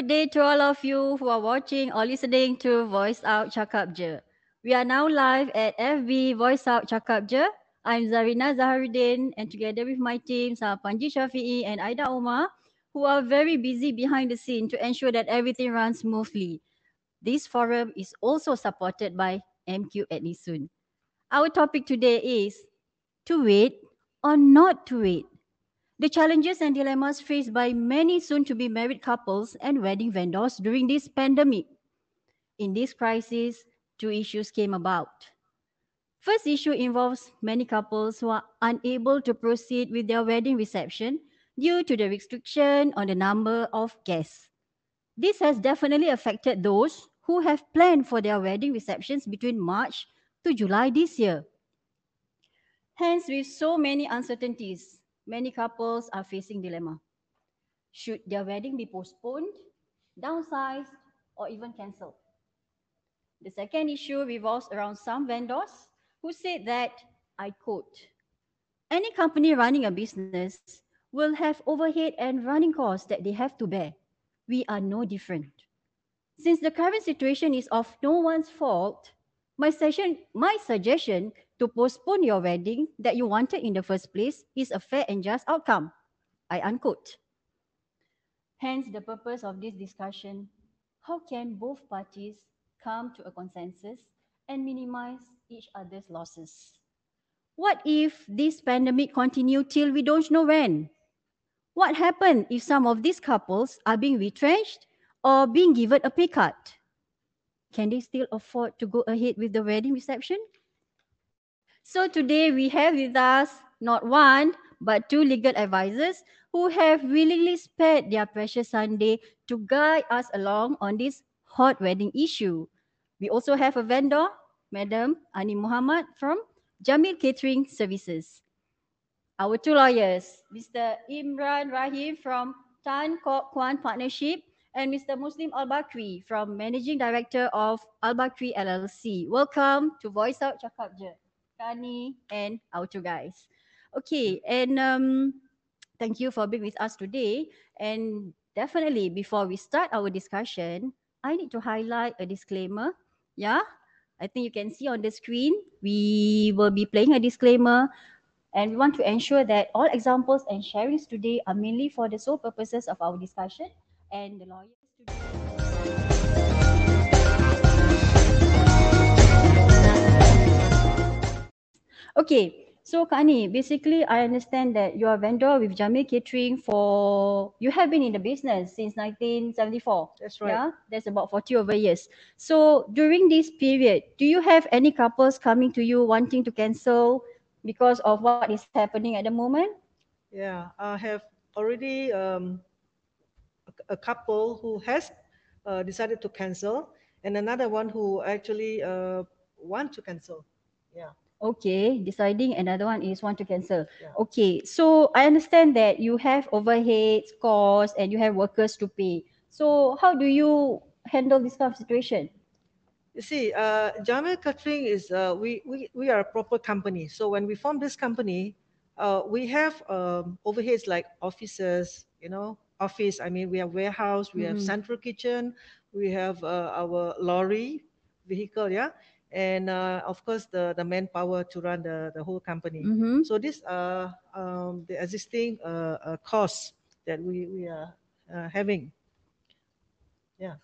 Good day to all of you who are watching or listening to Voice Out Cakap Je. We are now live at FB Voice Out Cakap Je. I'm Zarina Zaharuddin and together with my teams are Panji Shafi'i and Aida Omar who are very busy behind the scene to ensure that everything runs smoothly. This forum is also supported by MQ Nisun. Our topic today is to wait or not to wait. The challenges and dilemmas faced by many soon to be married couples and wedding vendors during this pandemic. In this crisis, two issues came about. First issue involves many couples who are unable to proceed with their wedding reception due to the restriction on the number of guests. This has definitely affected those who have planned for their wedding receptions between March to July this year. Hence, with so many uncertainties, many couples are facing dilemma. Should their wedding be postponed, downsized, or even cancelled? The second issue revolves around some vendors who said that, I quote, any company running a business will have overhead and running costs that they have to bear. We are no different. Since the current situation is of no one's fault, my session, my suggestion to postpone your wedding that you wanted in the first place is a fair and just outcome. I unquote. Hence, the purpose of this discussion how can both parties come to a consensus and minimize each other's losses? What if this pandemic continue till we don't know when? What happens if some of these couples are being retrenched or being given a pay cut? Can they still afford to go ahead with the wedding reception? So today we have with us not one, but two legal advisors who have willingly spared their precious Sunday to guide us along on this hot wedding issue. We also have a vendor, Madam Ani Muhammad from Jamil Catering Services. Our two lawyers, Mr. Imran Rahim from Tan Kok Quan Partnership and Mr. Muslim Al Bakri from Managing Director of Al Bakri LLC. Welcome to Voice Out Cakap Je. Kak Ani and two guys. Okay, and um, thank you for being with us today. And definitely, before we start our discussion, I need to highlight a disclaimer. Yeah, I think you can see on the screen, we will be playing a disclaimer and we want to ensure that all examples and sharings today are mainly for the sole purposes of our discussion and the lawyers Okay, so Kak Ani, basically I understand that you are a vendor with Jamil Catering for, you have been in the business since 1974. That's right. Yeah, that's about 40 over years. So during this period, do you have any couples coming to you wanting to cancel because of what is happening at the moment? Yeah, I have already um, a, a couple who has uh, decided to cancel, and another one who actually uh, want to cancel. Yeah. Okay, deciding another one is want to cancel. Yeah. Okay, so I understand that you have overheads, costs, and you have workers to pay. So how do you handle this kind of situation? You see, uh, Jamil Catering is uh, we, we we are a proper company. So when we form this company, uh, we have um, overheads like offices, you know, office. I mean, we have warehouse, we have Mhm. central kitchen, we have uh, our lorry vehicle, yeah, and uh, of course the the manpower to run the the whole company. Mm-hmm. So these are um, the existing uh, uh, costs that we we are uh, having. Yeah.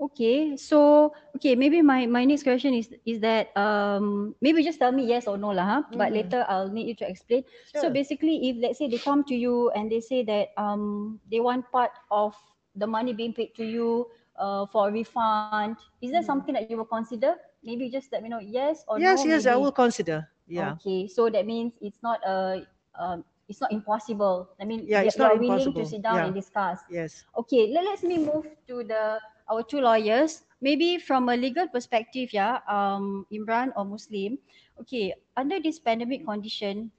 Okay, so okay, maybe my my next question is is that um maybe just tell me yes or no lah, huh? But Mhm. later I'll need you to explain. So basically, if let's say they come to you and they say that um they want part of the money being paid to you uh for a refund, is that Mhm. something that you will consider? Maybe just let me know yes or yes, no. yes, yes, I will consider. Yeah. Okay, so that means it's not a um it's not impossible. I mean, Yeah, it's not willing to sit down Yeah. and discuss. Yes. Okay, let, let's me move to the our two lawyers. Maybe from a legal perspective, yeah, um, Imran or Muslim. Okay, under this pandemic condition,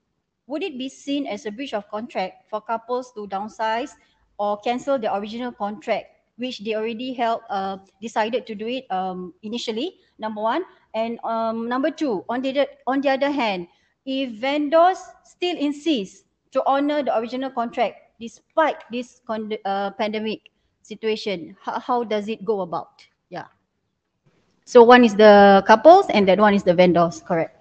would it be seen as a breach of contract for couples to downsize or cancel the original contract, which they already held, uh, decided to do it um, initially, number one. And um, number two, on the, on the other hand, if vendors still insist to honor the original contract despite this uh, pandemic situation, how, how does it go about? Yeah. So one is the couples and that one is the vendors, correct?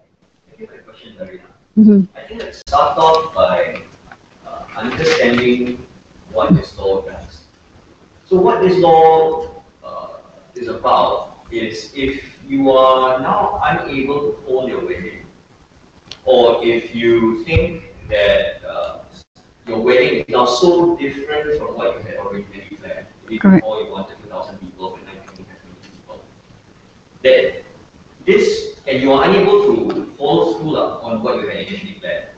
Mm-hmm. I think let's start off by uh, understanding what this law does. So what this law uh, is about is if you are now unable to hold your wedding, or if you think that uh, your wedding is now so different from what you had originally planned, maybe Correct. before you wanted 2,000 people, but now you only have 20 people, that this, and you are unable to follow through on what you had initially planned,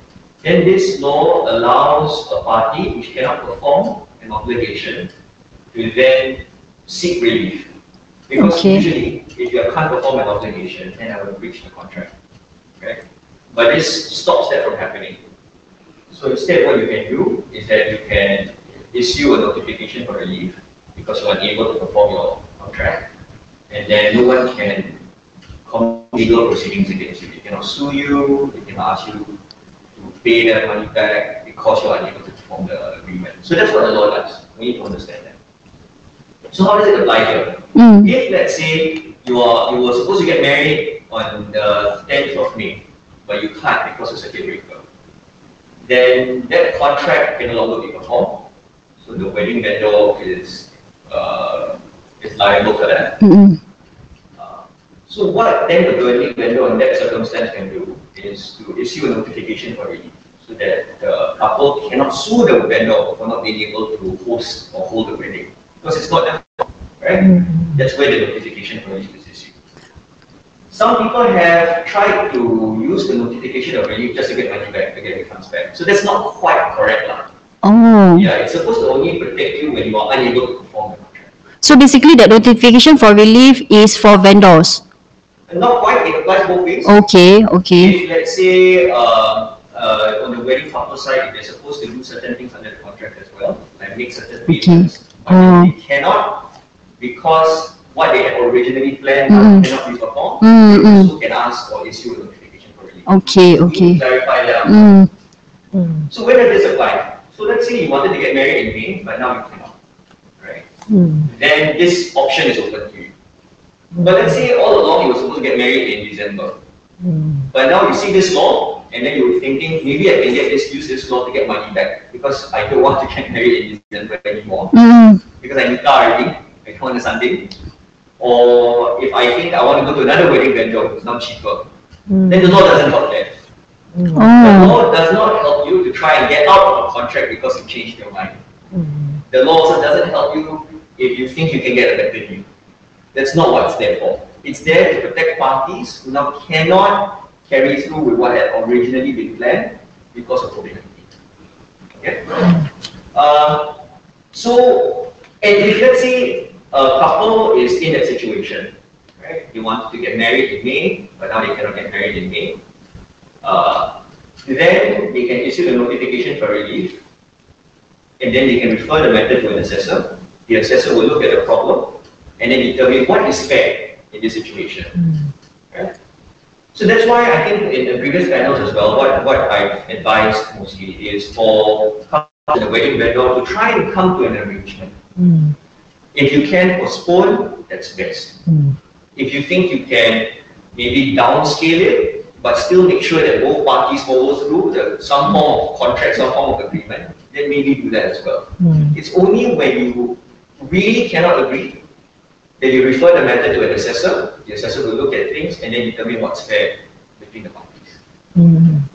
then this law allows a party which cannot perform an obligation to then seek relief. Because Okay. usually, if you can't perform an obligation, then I will breach the contract. Okay? But this stops that from happening. So instead, what you can do is that you can issue a notification for relief because you're unable to perform your contract, and then no one can come legal proceedings against you. They cannot sue you, they cannot ask you to pay their money back because you're unable to perform the agreement. So that's what the law does. We need to understand that. So how does it apply here? Mm. If let's say you are you were supposed to get married on the 10th of May, but you can't because of circuit breaker, then that contract can no longer be performed. So the wedding vendor is uh, is liable for that. Mm-mm. Uh, So what then the wedding vendor in that circumstance can do is to issue a notification for relief so that the couple cannot sue the vendor for not being able to host or hold the wedding because it's not fault, right? That's where the notification for relief is issued. Some people have tried to use the notification of relief just to get money back, to get refunds back. So that's not quite correct. lah. Oh. Yeah, it's supposed to only protect you when you are unable to perform the contract. So basically that notification for relief is for vendors. Not quite, it applies both ways. Okay, okay. If let's say, uh, uh, on the wedding couple side, if they're supposed to do certain things under the contract as well, like make certain Okay. Payments, but Oh. they cannot because what they had originally planned Mm. cannot be performed, Mm, they mm. also can ask or issue a notification for relief. Okay, We need okay. to Clarify that. Mm. So when does this apply? So let's say you wanted to get married in May, but now you cannot, right? Then this option is open to you. But let's say all along you were supposed to get married in December. Hmm. But now you see this law, and then you're thinking, maybe I can get this, use this law to get money back, because I don't want to get married in December anymore, Mm. because I nikah already, I come on a Sunday. Or if I think I want to go to another wedding vendor who's now cheaper, hmm. then the law doesn't help that. Hmm. The Oh. law does not help you to try and get out of a contract because you changed your mind. The law also doesn't help you if you think you can get a better deal. That's not what it's there for. It's there to protect parties who now cannot carry through with what had originally been planned because of COVID-19. Okay? Uh, so, and if let's say a couple is in that situation, right? They want to get married in May, but now they cannot get married in May. Uh, then they can issue a notification for relief, and then they can refer the matter to an assessor. The assessor will look at the problem and then determine what is fair in this situation. Mm. Right? So that's why I think in the previous panels as well, what, what I've advised mostly is for the wedding vendor to try and come to an arrangement. Mm. If you can postpone, that's best. Mm. If you think you can maybe downscale it, but still make sure that both parties follow through the, some form of contract, some form of agreement, then maybe do that as well. It's only when you really cannot agree that you refer the matter to an assessor. The assessor will look at things and then determine what's fair between the parties.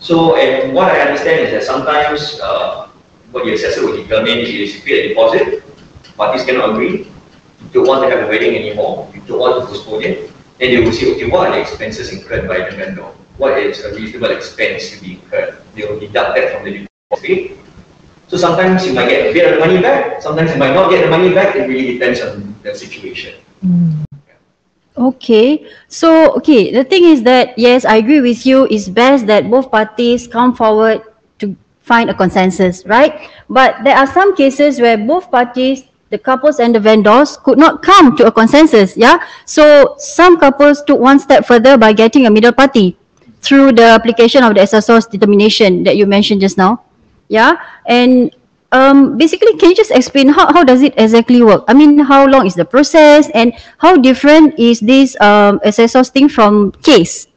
So, and what I understand is that sometimes uh, what the assessor will determine is you pay a deposit, parties cannot agree, you don't want to have a wedding anymore, you don't want to postpone it, then they will say, okay, what are the expenses incurred by the vendor? What is a reasonable expense to be incurred? They will deduct that from the deposit. So sometimes you might get a bit of the money back, sometimes you might not get the money back, it really depends on the situation. Hmm. Okay. So, okay, the thing is that, yes, I agree with you. It's best that both parties come forward to, find a consensus, right? But there are some cases where both parties, the couples and the vendors, could not come to a consensus. Yeah. So some couples took one step further by getting a middle party through the application of the assessor's determination that you mentioned just now. Yeah. And um, basically, can you just explain how, how does it exactly work? I mean, how long is the process and how different is this um, assessor's thing from CASE?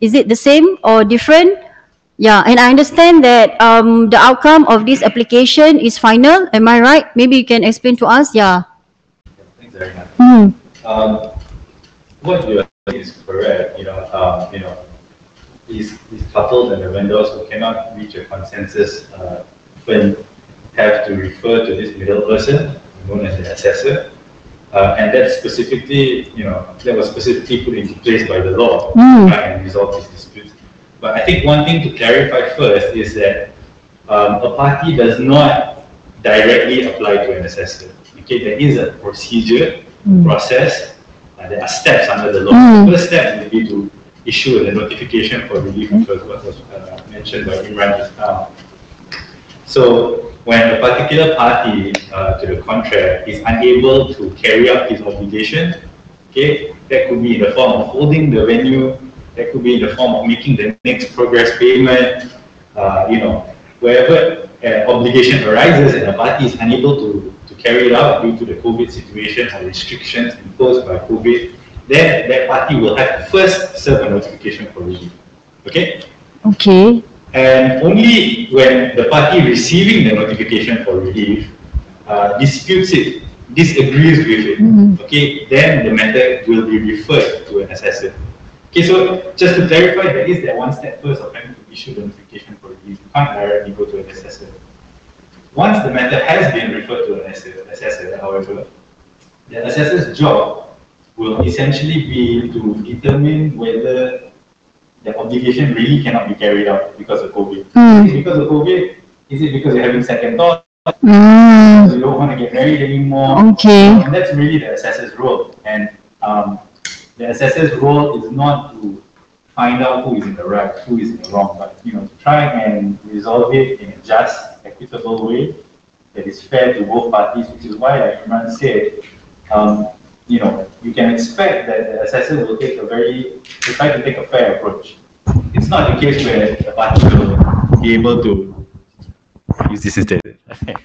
Is it the same or different? Yeah, and I understand that um, the outcome of this application is final. Am I right? Maybe you can explain to us. Yeah. Thanks very much. Hmm. Um, what you are is correct, you know, um, you know, these, these couples and the vendors who cannot reach a consensus, uh, often have to refer to this middle person, known as the assessor. Uh, and that specifically, you know, that was specifically put into place by the law to Mm. try and resolve these disputes. But I think one thing to clarify first is that um, a party does not directly apply to an assessor. Okay, there is a procedure, process, uh, there are steps under the law. Mm. The first step would be to issue a notification for relief, which was what was uh, mentioned by Imran just now. So when a particular party uh, to the contract is unable to carry out his obligation, okay, that could be in the form of holding the venue, that could be in the form of making the next progress payment, uh, you know, wherever uh, obligation arises and a party is unable to, to carry it out due to the COVID situation or restrictions imposed by COVID, then that party will have to first serve a notification for relief. Okay? Okay. And only when the party receiving the notification for relief uh, disputes it, disagrees with it, Mhm. okay, then the matter will be referred to an assessor. Okay, so just to clarify, there is that one step first of having to issue the notification for relief. You can't directly go to an assessor. Once the matter has been referred to an assessor, assessor, however, the assessor's job will essentially be to determine whether the obligation really cannot be carried out because of COVID. Mm. Is it because of COVID? Is it because you're having second thoughts? Mm. Because you don't want to get married anymore? Okay. And that's really the assessor's role. And um, the assessor's role is not to find out who is in the right, who is in the wrong, but you know, to try and resolve it in a just, equitable way that is fair to both parties, which is why, like Imran said, um, you know, you can expect that the assessor will take a very, to try to take a fair approach. It's not the case where the party will be able to use this instead.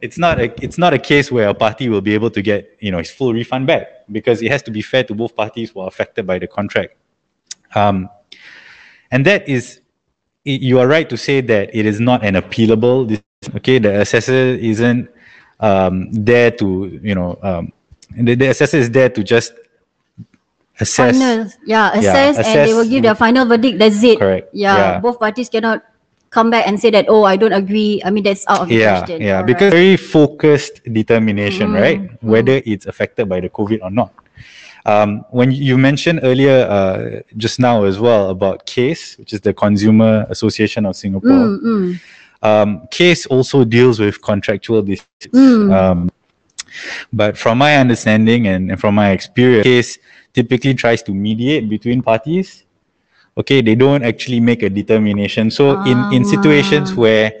it's not a it's not a case where a party will be able to get you know its full refund back because it has to be fair to both parties who are affected by the contract. Um, and that is, you are right to say that it is not an appealable. Okay, the assessor isn't um, there to you know um, the, the assessor is there to just assess. Final. Yeah, assess, and they will give their final verdict. That's it. Correct. Yeah, Yeah. both parties cannot come back and say that, oh, I don't agree. I mean, that's out of the yeah, question. yeah, Alright. because very focused determination, Mm, right? Whether it's affected by the COVID or not. Um, when you mentioned earlier, uh, just now as well about CASE, which is the Consumer Association of Singapore. Mm, mm, Um, CASE also deals with contractual disputes. Mm. Um, but from my understanding and, and from my experience, CASE typically tries to mediate between parties. Okay, they don't actually make a determination. So in, in situations Ah. where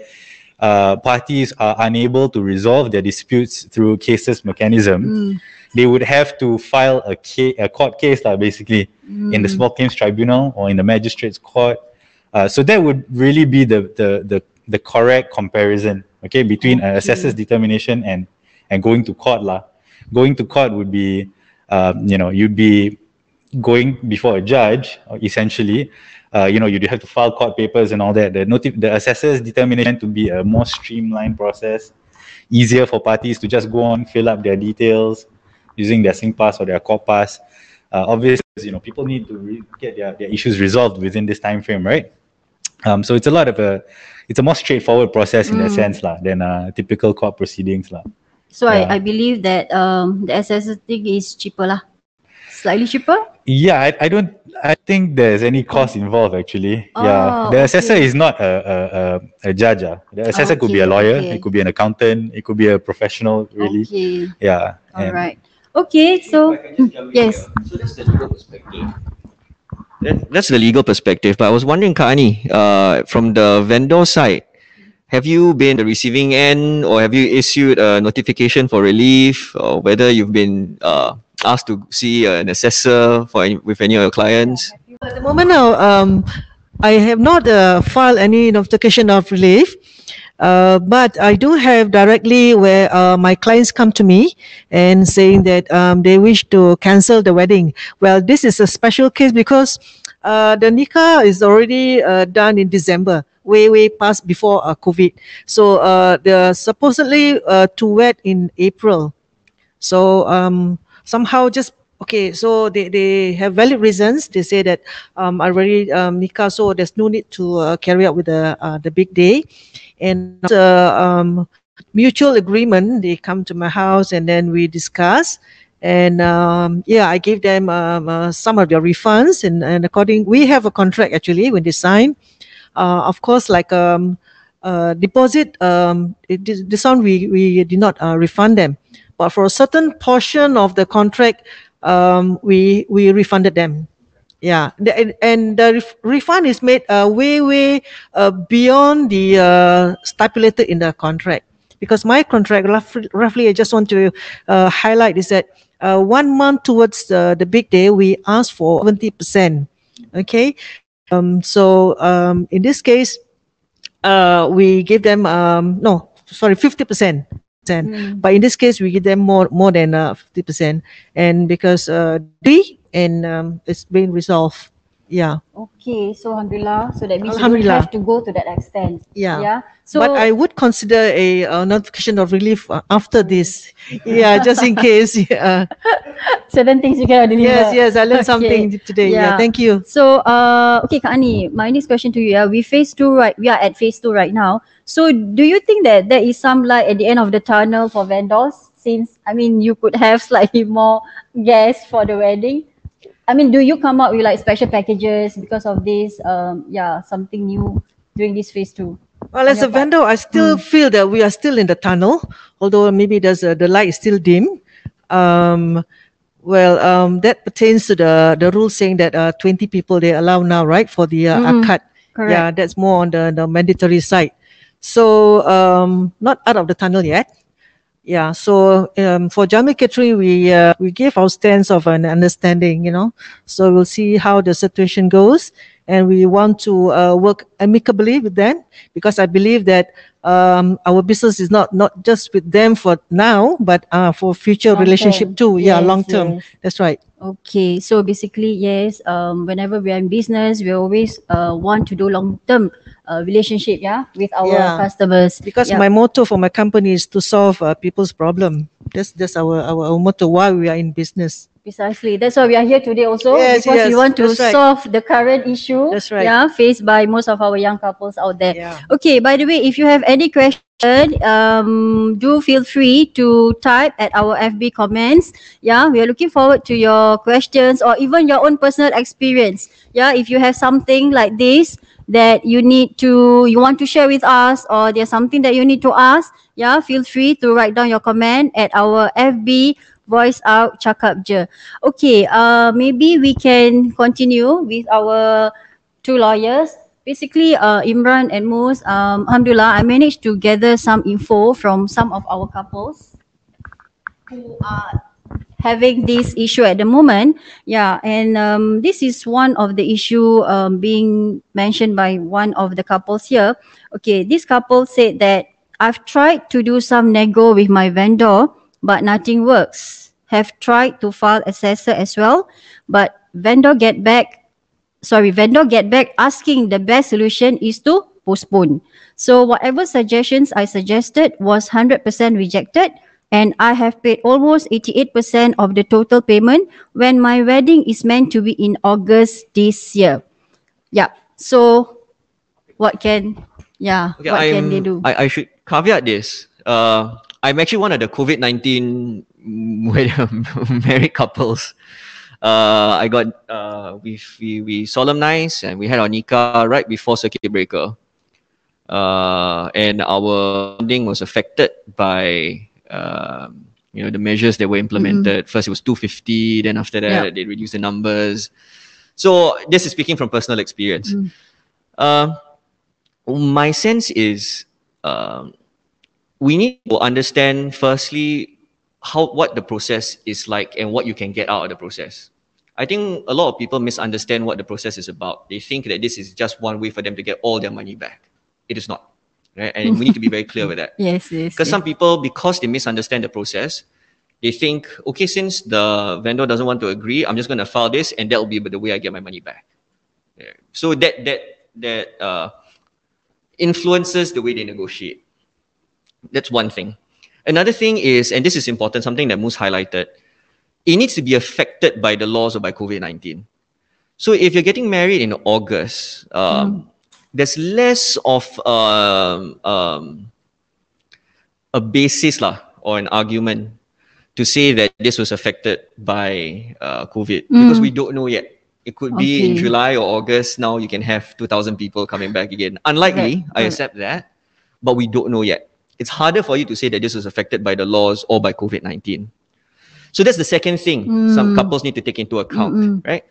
uh, parties are unable to resolve their disputes through CASE's mechanism, mm, they would have to file a, ca- a court case, basically, in the mm. small claims tribunal or in the magistrate's court. Uh, so that would really be the, the, the, the correct comparison, okay, between an assessor's determination and, and going to court. lah. Going to court would be, um, you know, you'd be going before a judge, uh, essentially. Uh, you know, you'd have to file court papers and all that. The, noti- the assessor's determination to be a more streamlined process, easier for parties to just go on, fill up their details using their SingPass or their CorpPass. Uh, obviously, you know, people need to re- get their, their issues resolved within this time frame, right? Um, so it's a lot of a, it's a more straightforward process in that Mm. sense lah, than uh, typical court proceedings lah. So Yeah. I, I believe that um, the SSS thing is cheaper lah. Slightly cheaper? Yeah, I, I don't. I think there's any cost involved actually. yeah, Oh, the assessor okay. is not a a, a, a judge. ah. The assessor could be a lawyer. okay. It could be an accountant. It could be a professional. Really. Okay. Yeah. All and- right. Okay, so If I can just jump in yes. So that's the legal perspective. That, that's the legal perspective. But I was wondering, Kak Ani, uh, from the vendor side, have you been the receiving end or have you issued a notification for relief or whether you've been uh, asked to see an assessor for any, with any of your clients? At the moment now, um, I have not uh, filed any notification of relief. Uh, but I do have directly where uh, my clients come to me and saying that um, they wish to cancel the wedding. Well, this is a special case because uh, the nikah is already uh, done in December, way way past before uh, COVID. So uh, they're supposedly uh, to wed in April. So um, somehow just okay. So they, they have valid reasons. They say that um, already um, nikah, so there's no need to uh, carry out with the uh, the big day and uh, um, mutual agreement they come to my house and then we discuss and um, yeah i gave them um, uh, some of their refunds and, and according we have a contract actually when they sign uh, of course like um, uh, deposit um, it, this one we, we did not uh, refund them but for a certain portion of the contract um, we we refunded them yeah, and, and the ref- refund is made uh, way, way uh, beyond the uh, stipulated in the contract. Because my contract, roughly, roughly I just want to uh, highlight is that one month towards the, the big day, we ask for 70%. Okay, um, so um, in this case, uh, we give them, um, no, sorry, 50%. Mm. But in this case, we give them more more than uh, 50%. And because uh, we and it's been resolved. Yeah, Okay, so alhamdulillah. So that means you don't Alhamdulillah. have to go to that extent. yeah. Yeah. So but I would consider a, uh notification of relief uh, after this. Yeah, just in case. Yeah. certain things you cannot deliver. Yes, yes. I learned Okay. something today. Yeah. Yeah. Thank you. So, uh, okay, Kak Ani, my next question to you. Yeah, we phase two, right? We are at phase two right now. So, do you think that there is some light at the end of the tunnel for vendors? Since I mean, you could have slightly more guests for the wedding. I mean, do you come up with like special packages because of this? Um, yeah, something new during this phase two. Well, as a part. vendor, I still feel that we are still in the tunnel, although maybe there's a, the light is still dim. Um, well, um, that pertains to the the rule saying that uh, 20 people they allow now, right, for the uh, Mm, akad. Correct. Yeah, that's more on the, the mandatory side. So um, not out of the tunnel yet. Yeah. So um, for Jamil Catering, we uh, we gave our stance of an understanding. You know, so we'll see how the situation goes, and we want to uh, work amicably with them because I believe that um, our business is not not just with them for now, but uh, for future Long relationship term. too. Yeah, long term. yes. That's right. Okay, so basically, yes, um, whenever we are in business, we always uh, want to do long-term uh, relationship, yeah, with our Yeah. customers. Because Yeah. my motto for my company is to solve uh, people's problem. That's that's our, our our motto why we are in business. Precisely. That's why we are here today also Yes, because we yes, want to right. solve the current issue That's right. yeah, faced by most of our young couples out there. Yeah. Okay, by the way, if you have any question, um, do feel free to type at our FB comments. Yeah, we are looking forward to your questions or even your own personal experience. Yeah, if you have something like this that you need to, you want to share with us or there's something that you need to ask, yeah, feel free to write down your comment at our FB voice out cakap je. Okay, uh, maybe we can continue with our two lawyers. Basically, uh, Imran and Mus, um, Alhamdulillah, I managed to gather some info from some of our couples who are having this issue at the moment. Yeah, and um, this is one of the issue um, being mentioned by one of the couples here. Okay, this couple said that I've tried to do some nego with my vendor, but nothing works. Have tried to file assessor as well, but vendor get back sorry, vendor get back asking the best solution is to postpone. So whatever suggestions I suggested was 100% rejected and I have paid almost 88% of the total payment when my wedding is meant to be in August this year. Yeah. So what can yeah, Okay, what I'm, can they do? I, I should caveat this. Uh, I'm actually one of the COVID 19 married couples. Uh, I got, uh, we, we, we solemnized and we had our nikah right before circuit breaker. Uh, and our funding was affected by, um, you know, the measures that were implemented. First it was 250, then after that Yeah. they reduced the numbers. So this is speaking from personal experience. Mm. Uh, my sense is um, we need to understand firstly how what the process is like and what you can get out of the process. I think a lot of people misunderstand what the process is about. They think that this is just one way for them to get all their money back. It is not. Right? And we need to be very clear with that. Yes, yes. Because yes. some people, because they misunderstand the process, they think, okay, since the vendor doesn't want to agree, I'm just going to file this, and that will be the way I get my money back. Yeah. So that that that uh, influences the way they negotiate. That's one thing. Another thing is, and this is important, something that Mus highlighted, it needs to be affected by the laws or by COVID 19. So if you're getting married in August, um, there's less of um, um, a basis lah, or an argument to say that this was affected by uh, COVID because Mm. we don't know yet. It could be in July or August. Now you can have 2,000 people coming back again. Unlikely, Correct, I accept that, but we don't know yet. It's harder for you to say that this was affected by the laws or by COVID 19. So that's the second thing some Mm. couples need to take into account, Mm-mm. right?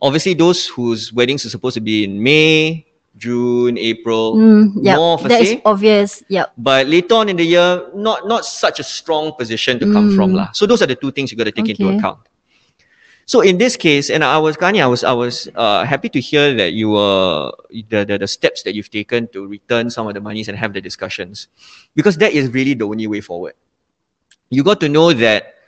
Obviously, those whose weddings are supposed to be in May, June, April, Mm, yep. more That is say. obvious. Yep. but later on in the year, not not such a strong position to come from Mm. lah. So those are the two things you got to take into account. So in this case, and I was Kak Ani, I was I was uh, happy to hear that you were the, the the steps that you've taken to return some of the monies and have the discussions, because that is really the only way forward. You got to know that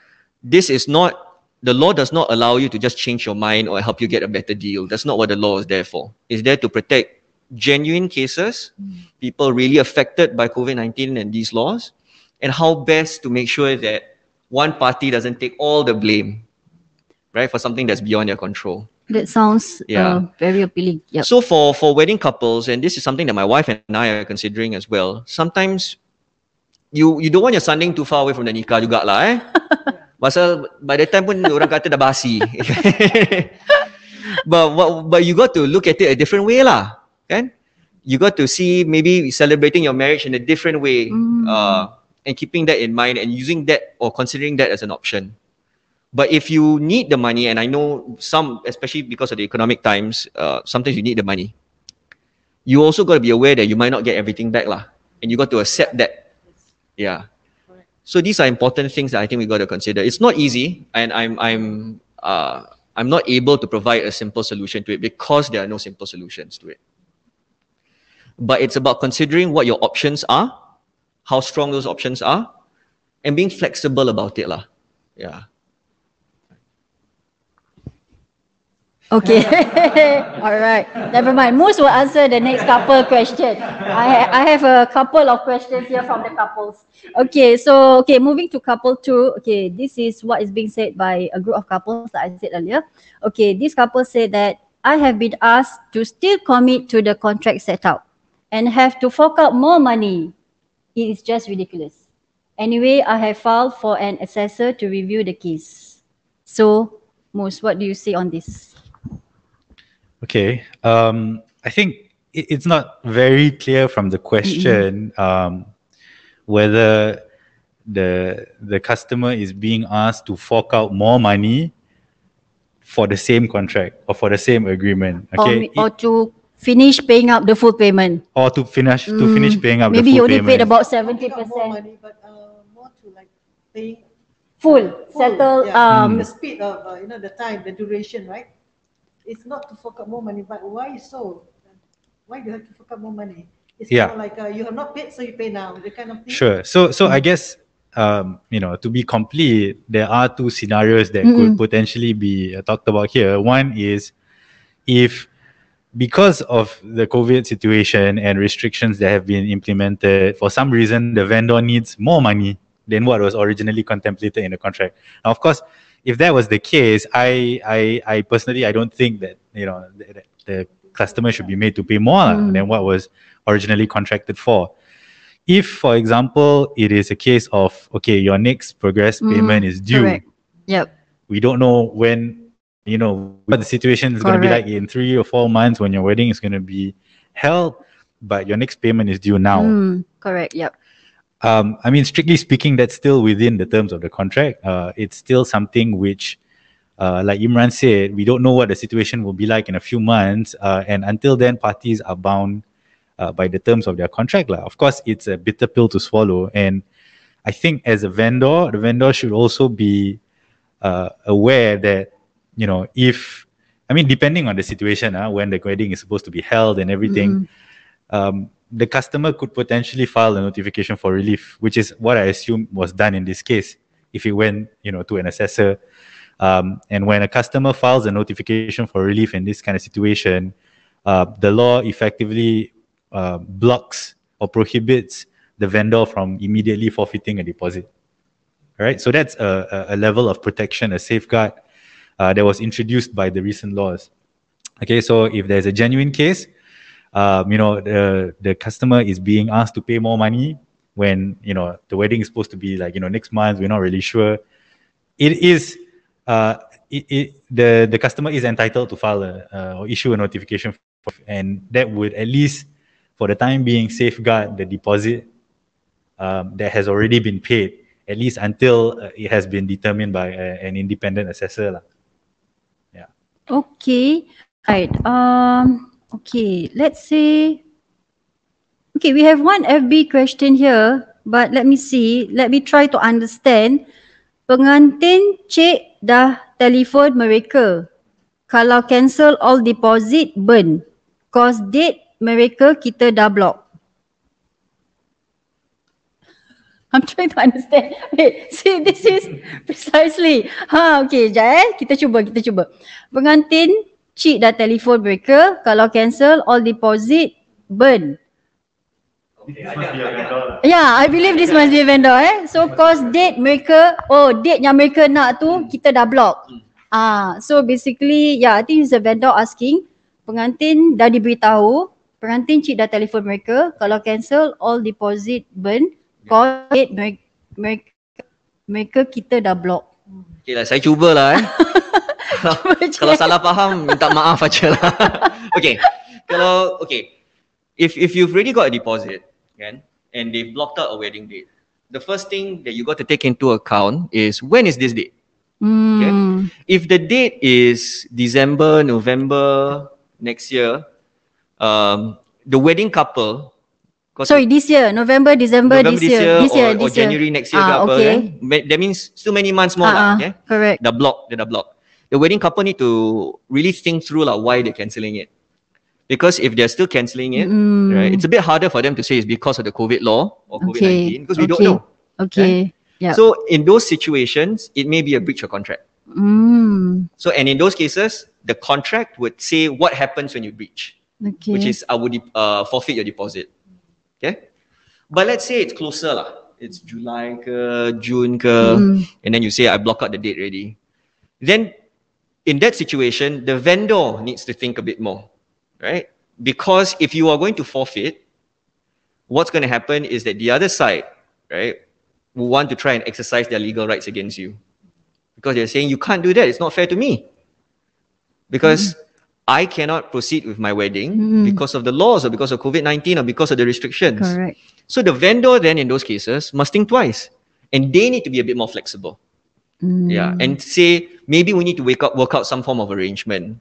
this is not the law does not allow you to just change your mind or help you get a better deal. That's not what the law is there for. It's there to protect genuine cases, people really affected by COVID 19 and these laws, and how best to make sure that one party doesn't take all the blame, right, for something that's beyond their control. That sounds Yeah. uh, very appealing. Yep. So for for wedding couples, and this is something that my wife and I are considering as well. Sometimes you you don't want your sanding too far away from the nikah juga lah eh. Pasal by the time pun orang kata dah basi. but what, but you got to look at it a different way lah, kan? You got to see maybe celebrating your marriage in a different way, Mm. uh, and keeping that in mind and using that or considering that as an option. But if you need the money, and I know some, especially because of the economic times, uh, sometimes you need the money. You also got to be aware that you might not get everything back, lah, and you got to accept that. Yeah. So these are important things that I think we got to consider. It's not easy, and I'm I'm uh, I'm not able to provide a simple solution to it because there are no simple solutions to it. But it's about considering what your options are, how strong those options are, and being flexible about it, lah. Yeah. Okay. All right. Never mind. Mus will answer the next couple question. I ha- I have a couple of questions here from the couples. Okay. So okay, moving to couple two. Okay, this is what is being said by a group of couples that I said earlier. Okay, this couple said that I have been asked to still commit to the contract set out and have to fork out more money. It is just ridiculous. Anyway, I have filed for an assessor to review the case. So, Mus, what do you say on this? Okay. Um, I think it's not very clear from the question um, whether the the customer is being asked to fork out more money for the same contract or for the same agreement. Okay. mi- or to finish paying up the full payment. or to finish to finish Mm, paying up Maybe the you full only payment. paid about Not seventy more percent money, but uh, more to like paying full, full, settle. yeah. Um, the speed of uh, you know the time, the duration, right? It's not to fork out more money, but why so? Why do you have to fork out more money? It's Yeah. more like uh, you have not paid, so you pay now. The kind of thing. Sure. So so Mm. I guess um, you know to be complete, there are two scenarios that could potentially be uh, talked about here. One is if because of the COVID situation and restrictions that have been implemented, for some reason the vendor needs more money than what was originally contemplated in the contract. Now, of course, if that was the case, I I, I personally I don't think that you know the, the- customer should be made to pay more Mm. than what was originally contracted for. If, for example, it is a case of okay, your next progress Mm, payment is due, correct. Yep. we don't know when you know what the situation is going to be like in three or four months when your wedding is going to be held but your next payment is due now Mm, correct. Yep. um, i mean strictly speaking that's still within the terms of the contract uh, it's still something which uh, like Imran said, we don't know what the situation will be like in a few months, uh, and until then, parties are bound uh, by the terms of their contract. lah. Of course, it's a bitter pill to swallow, and I think as a vendor, the vendor should also be uh, aware that you know if I mean depending on the situation, uh, when the wedding is supposed to be held and everything, um, the customer could potentially file a notification for relief, which is what I assume was done in this case. If it went, you know, to an assessor, um, and when a customer files a notification for relief in this kind of situation, uh, the law effectively uh, blocks or prohibits the vendor from immediately forfeiting a deposit. All right, so that's a, a level of protection, a safeguard uh, that was introduced by the recent laws. Okay, so if there's a genuine case, um, you know, the the customer is being asked to pay more money when you know the wedding is supposed to be like you know next month. We're not really sure. It is uh, it, it, the the customer is entitled to file a, uh, or issue a notification, for, and that would at least for the time being safeguard the deposit um, that has already been paid, at least until uh, it has been determined by a, an independent assessor. lah. Okay. Right. Um. Okay. Let's say. Okay, we have one FB question here, but let me see. Let me try to understand. Pengantin cik dah telefon mereka. Kalau cancel all deposit, burn. Cause date mereka kita dah block. I'm trying to understand. Wait, see this is precisely. Ha, okay, sekejap eh. Kita cuba, kita cuba. Pengantin, cik dah telefon mereka. Kalau cancel, all deposit, burn. Yeah, I believe this must be a vendor eh. So cause date mereka, oh date yang mereka nak tu kita dah block. Ah, so basically yeah, I think it's a vendor asking pengantin dah diberitahu, pengantin cik dah telefon mereka, kalau cancel all deposit burn, cause date mereka, mereka, mereka kita dah block. Okay lah, saya cubalah eh. Cuba je. kalau salah faham, minta maaf aja lah. okay. Kalau, okay. If if you've already got a deposit, kan, and they blocked out a wedding date, the first thing that you got to take into account is when is this date? Hmm. If the date is December, November next year, um, the wedding couple, Sorry, this year, November, December, November this year, this or, year, or this year. January next year Ah, ke apa, okay. kan? That means still many months more Ah, lah, ah, yeah? correct. Dah block, dia dah block. The wedding couple need to really think through like why they're cancelling it. Because if they're still cancelling it, Mm. right, it's a bit harder for them to say it's because of the COVID law or Okay, COVID-19 because we don't know. Okay. Yeah. So in those situations, it may be a breach of contract. mm. So and in those cases, the contract would say what happens when you breach, Okay. which is I would uh, forfeit your deposit. Okay, but let's say it's closer lah. It's July ke June ke, Mm. and then you say I block out the date already. Then in that situation, the vendor needs to think a bit more, right? Because if you are going to forfeit, what's going to happen is that the other side, right, will want to try and exercise their legal rights against you. Because they're saying, you can't do that, it's not fair to me. Because I cannot proceed with my wedding Mm. because of the laws or because of COVID 19 or because of the restrictions. Correct. So the vendor then in those cases must think twice. And they need to be a bit more flexible. Yeah. Mm. And say maybe we need to wake up work out some form of arrangement.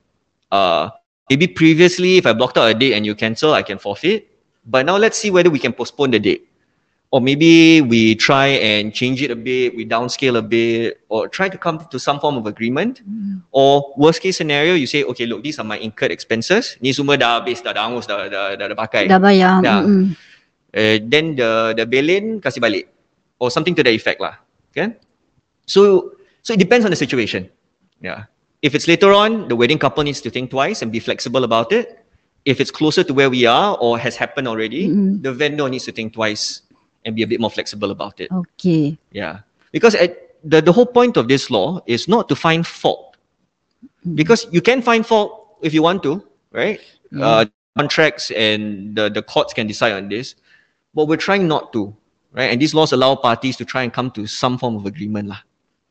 Uh maybe previously if I blocked out a date and you cancel, I can forfeit. But now let's see whether we can postpone the date. Or maybe we try and change it a bit, we downscale a bit, or try to come to some form of agreement. Or worst case scenario, you say, okay, look, these are my incurred expenses. Ni semua dah habis, dah, dah hangus, dah, dah, dah, dah pakai. Dah bayar. Yeah. Mm-mm. uh, then the the belin kasih balik or something to that effect lah. Okay? So so it depends on the situation. Yeah. If it's later on, the wedding couple needs to think twice and be flexible about it. If it's closer to where we are or has happened already, Mhm. the vendor needs to think twice and be a bit more flexible about it. Okay. Yeah. Because at, the, the whole point of this law is not to find fault. Mm. Because you can find fault if you want to, right? Mm. Uh, contracts and the, the courts can decide on this. But we're trying not to, right? And these laws allow parties to try and come to some form of agreement. Lah.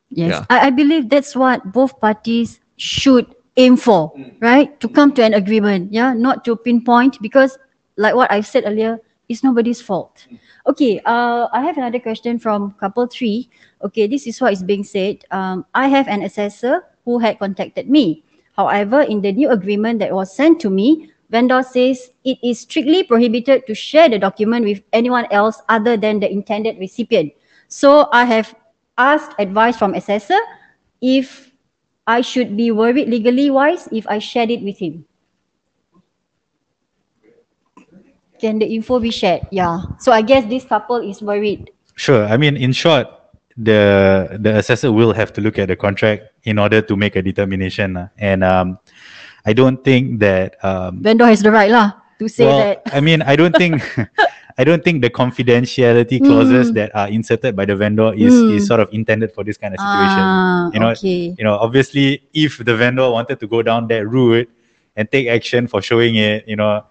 Yes, Yeah. I, I believe that's what both parties should aim for, mm. right? To come to an agreement, yeah, not to pinpoint because, like what I've said earlier, it's nobody's fault. Okay, uh, I have another question from couple three. Okay, this is what is being said. Um, I have an assessor who had contacted me. However, in the new agreement that was sent to me, vendor says it is strictly prohibited to share the document with anyone else other than the intended recipient. So I have asked advice from assessor if I should be worried legally wise if I shared it with him. Can the info be shared? Yeah. So I guess this couple is worried. Sure. I mean, in short, the the assessor will have to look at the contract in order to make a determination. And um, I don't think that um, Vendor has the right lah to say well, that. I mean, I don't think I don't think the confidentiality clauses Mm. that are inserted by the vendor is Mm. is sort of intended for this kind of situation. Ah, you know, okay. you know, obviously, if the vendor wanted to go down that route and take action for showing it, you know,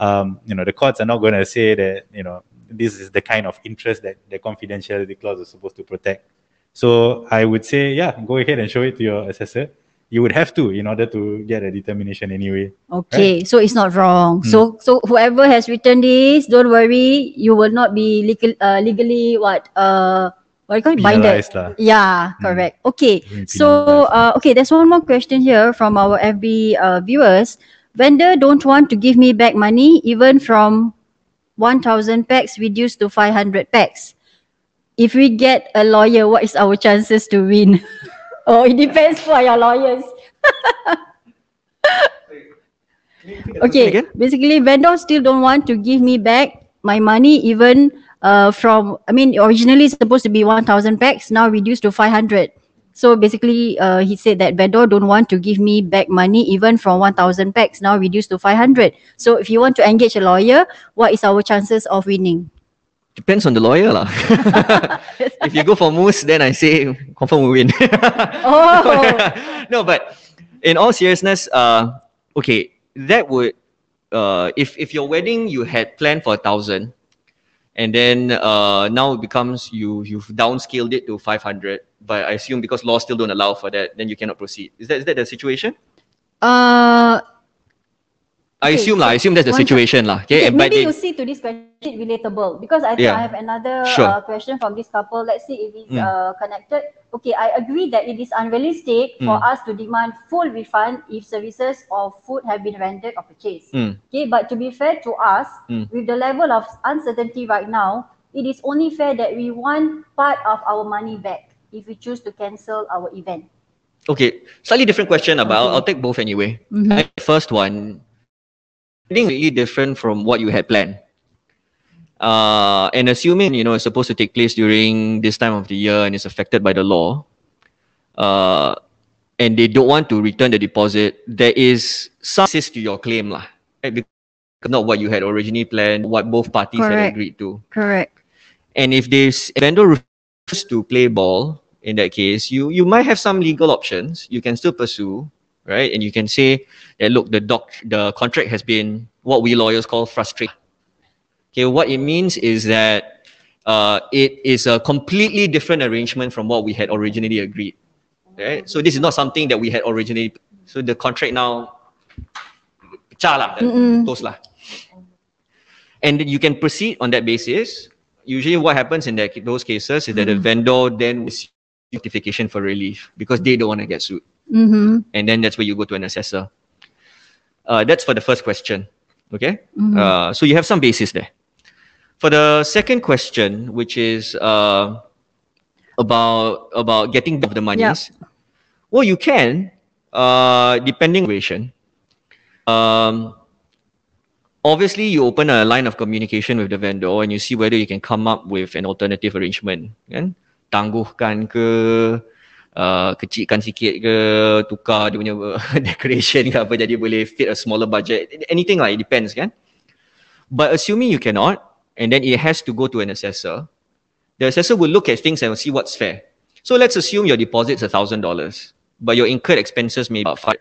um, you know, the courts are not going to say that, you know, this is the kind of interest that the confidentiality clause is supposed to protect. So I would say, yeah, go ahead and show it to your assessor. You would have to in order to get a determination anyway. Okay, so it's not wrong. Hmm. So so whoever has written this, don't worry, you will not be legal, uh, legally what uh what do you call it binded. Penalised lah. Yeah, Hmm. correct. Okay. So uh, okay, there's one more question here from our FB uh, viewers. Vendor don't want to give me back money even from 1000 packs reduced to 500 packs. If we get a lawyer, what is our chances to win? oh, it depends for your lawyers. okay, basically vendors still don't want to give me back my money even uh, from, I mean, originally it's supposed to be 1000 packs, now reduced to 500. So basically, uh, he said that vendor don't want to give me back money even from 1000 packs, now reduced to 500. So if you want to engage a lawyer, what is our chances of winning? Depends on the lawyer lah. if you go for Mus, then I say confirm will win. Oh. no, but in all seriousness, uh, okay, that would uh, if if your wedding you had planned for a thousand, and then uh, now it becomes you you've downscaled it to five hundred, but I assume because laws still don't allow for that, then you cannot proceed. Is that is that the situation? Uh, I Okay, assume lah. I assume that's the situation lah. Okay, okay, maybe they- you see to this question relatable because I think Yeah. I have another Sure. uh, question from this couple. Let's see if it's Mm. uh, connected. Okay, I agree that it is unrealistic for Mm. us to demand full refund if services or food have been rendered or purchased. Mm. Okay, but to be fair to us, Mm. with the level of uncertainty right now, it is only fair that we want part of our money back if we choose to cancel our event. Okay, slightly different question, but I'll, I'll take both anyway. Mhm. The First one, I think really different from what you had planned. Uh, and assuming you know it's supposed to take place during this time of the year and it's affected by the law, uh, and they don't want to return the deposit, there is some basis to your claim lah. Right? Not what you had originally planned, what both parties had agreed to. Correct. And if this vendor refuses to play ball, in that case, you you might have some legal options. You can still pursue, right? And you can say that look, the doc, the contract has been what we lawyers call frustrated. Okay, what it means is that uh, it is a completely different arrangement from what we had originally agreed. Right? So this is not something that we had originally. So the contract now, pecah lah, lah. And then you can proceed on that basis. Usually, what happens in that those cases is that the vendor then will notification for relief because they don't want to get sued, Mm-hmm. and then that's where you go to an assessor. Uh, that's for the first question. Okay. Mhm. Uh, so you have some basis there. For the second question, which is uh, about about getting back the monies, well, you can, uh, depending on the situation. Um, obviously, you open a line of communication with the vendor and you see whether you can come up with an alternative arrangement. Kan? Tangguhkan ke, uh, kecilkan sikit ke, tukar dia punya decoration ke apa jadi boleh fit a smaller budget. Anything lah, it depends kan. But assuming you cannot, and then it has to go to an assessor, the assessor will look at things and see what's fair. So let's assume your deposit's a thousand dollars, but your incurred expenses may be five.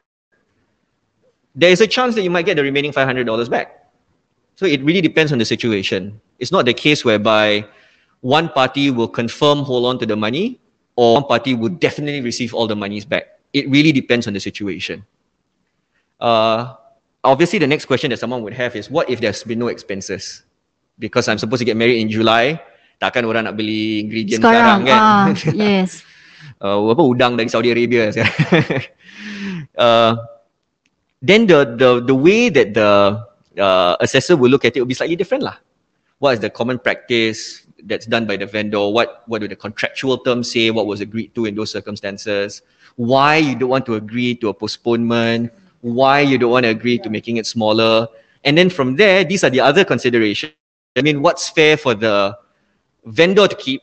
There is a chance that you might get the remaining five hundred dollars back. So it really depends on the situation. It's not the case whereby one party will confirm hold on to the money, or one party will definitely receive all the monies back. It really depends on the situation. Uh, obviously, the next question that someone would have is, what if there's been no expenses? Because I'm supposed to get married in July, takkan orang nak beli ingredient sekarang, Sekarang, kan? ah, yes. uh, apa udang dari Saudi Arabia uh, then the the the way that the uh, assessor will look at it will be slightly different lah. What is the common practice that's done by the vendor? What what do the contractual terms say? What was agreed to in those circumstances? Why you don't want to agree to a postponement? Why you don't want to agree to making it smaller? And then from there, these are the other considerations. I mean, what's fair for the vendor to keep,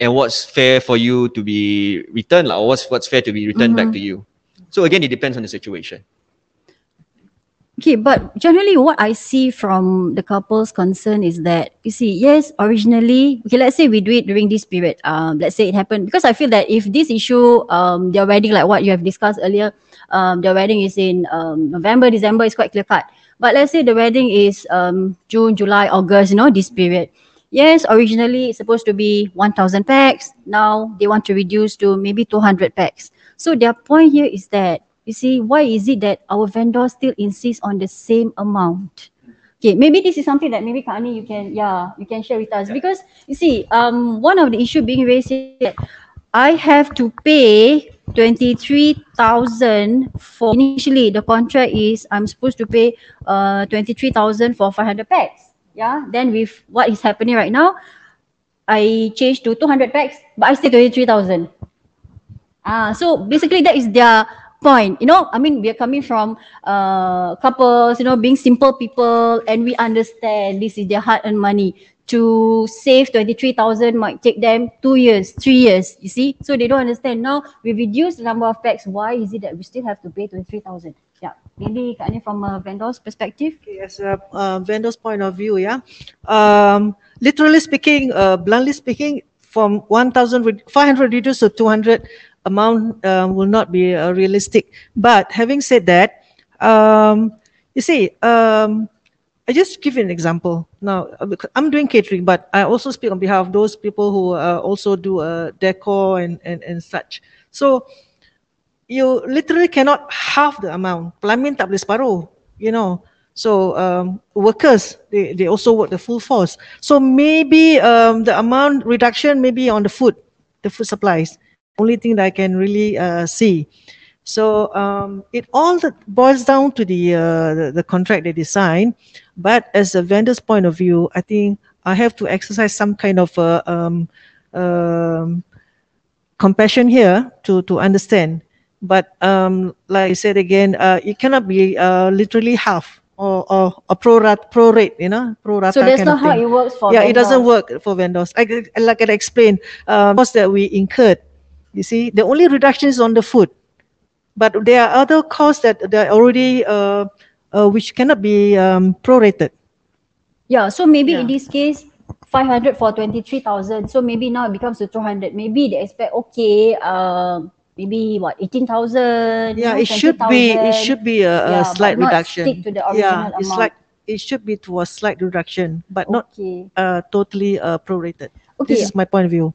and what's fair for you to be returned, or what's what's fair to be returned back mm-hmm. to you. So again, it depends on the situation. Okay, but generally what I see from the couple's concern is that you see, yes, originally, okay, let's say we do it during this period. Um, let's say it happened because I feel that if this issue, um, their wedding, like what you have discussed earlier, um, their wedding is in um, November, December, is quite clear cut. But let's say the wedding is um, June, July, August, you know, this period. Yes, originally it's supposed to be 1,000 packs. Now they want to reduce to maybe 200 packs. So their point here is that you see, why is it that our vendors still insist on the same amount? Okay, maybe this is something that maybe Kak Ani you can yeah you can share with us. Because you see um one of the issue being raised is that I have to pay twenty three thousand for initially the contract is I'm supposed to pay uh twenty three thousand for five hundred packs. Yeah then with what is happening right now I changed to two hundred packs but I still twenty three thousand. Ah, so basically that is their point. You know, I mean, we are coming from uh, couples, you know, being simple people, and we understand this is their hard-earned money. To save twenty-three thousand might take them two years, three years. You see, so they don't understand. Now we reduce the number of packs. Why is it that we still have to pay twenty-three thousand? Yeah, maybe Kak Ani from a vendor's perspective. Okay, as a uh, vendor's point of view, yeah. Um, literally speaking, uh, bluntly speaking, from 1,000, re- 500 reduced to 200 amount uh, will not be uh, realistic. But having said that, um, you see, um, I just give you an example. Now, uh, I'm doing catering, but I also speak on behalf of those people who uh, also do uh, decor and, and, and such. So, you literally cannot half the amount. Pelamin tak boleh separuh, you know. So um, workers, they, they also work the full force. So maybe um, the amount reduction maybe on the food, the food supplies. Only thing that I can really uh, see. So um, it all boils down to the, uh, the the contract they design. But as a vendor's point of view, I think I have to exercise some kind of uh, um, um, compassion here to to understand. But um, like I said again, uh, it cannot be uh, literally half or or, or pro rate, pro rate, you know, pro rata. So that's not how it works for yeah, it doesn't work for vendors. I, like I explained, um, costs that we incurred. You see, the only reduction is on the food, but there are other costs that that are already uh, uh, which cannot be um, prorated. Yeah, so maybe in this case, 500 for 23,000. So maybe now it becomes to 200. Maybe they expect, okay, um, maybe what, 18,000? Yeah, it should be it should be a, a Yeah, slight reduction. stick to the original yeah, it's amount. like it should be to a slight reduction, but not uh, totally uh, prorated. Okay. This is my point of view.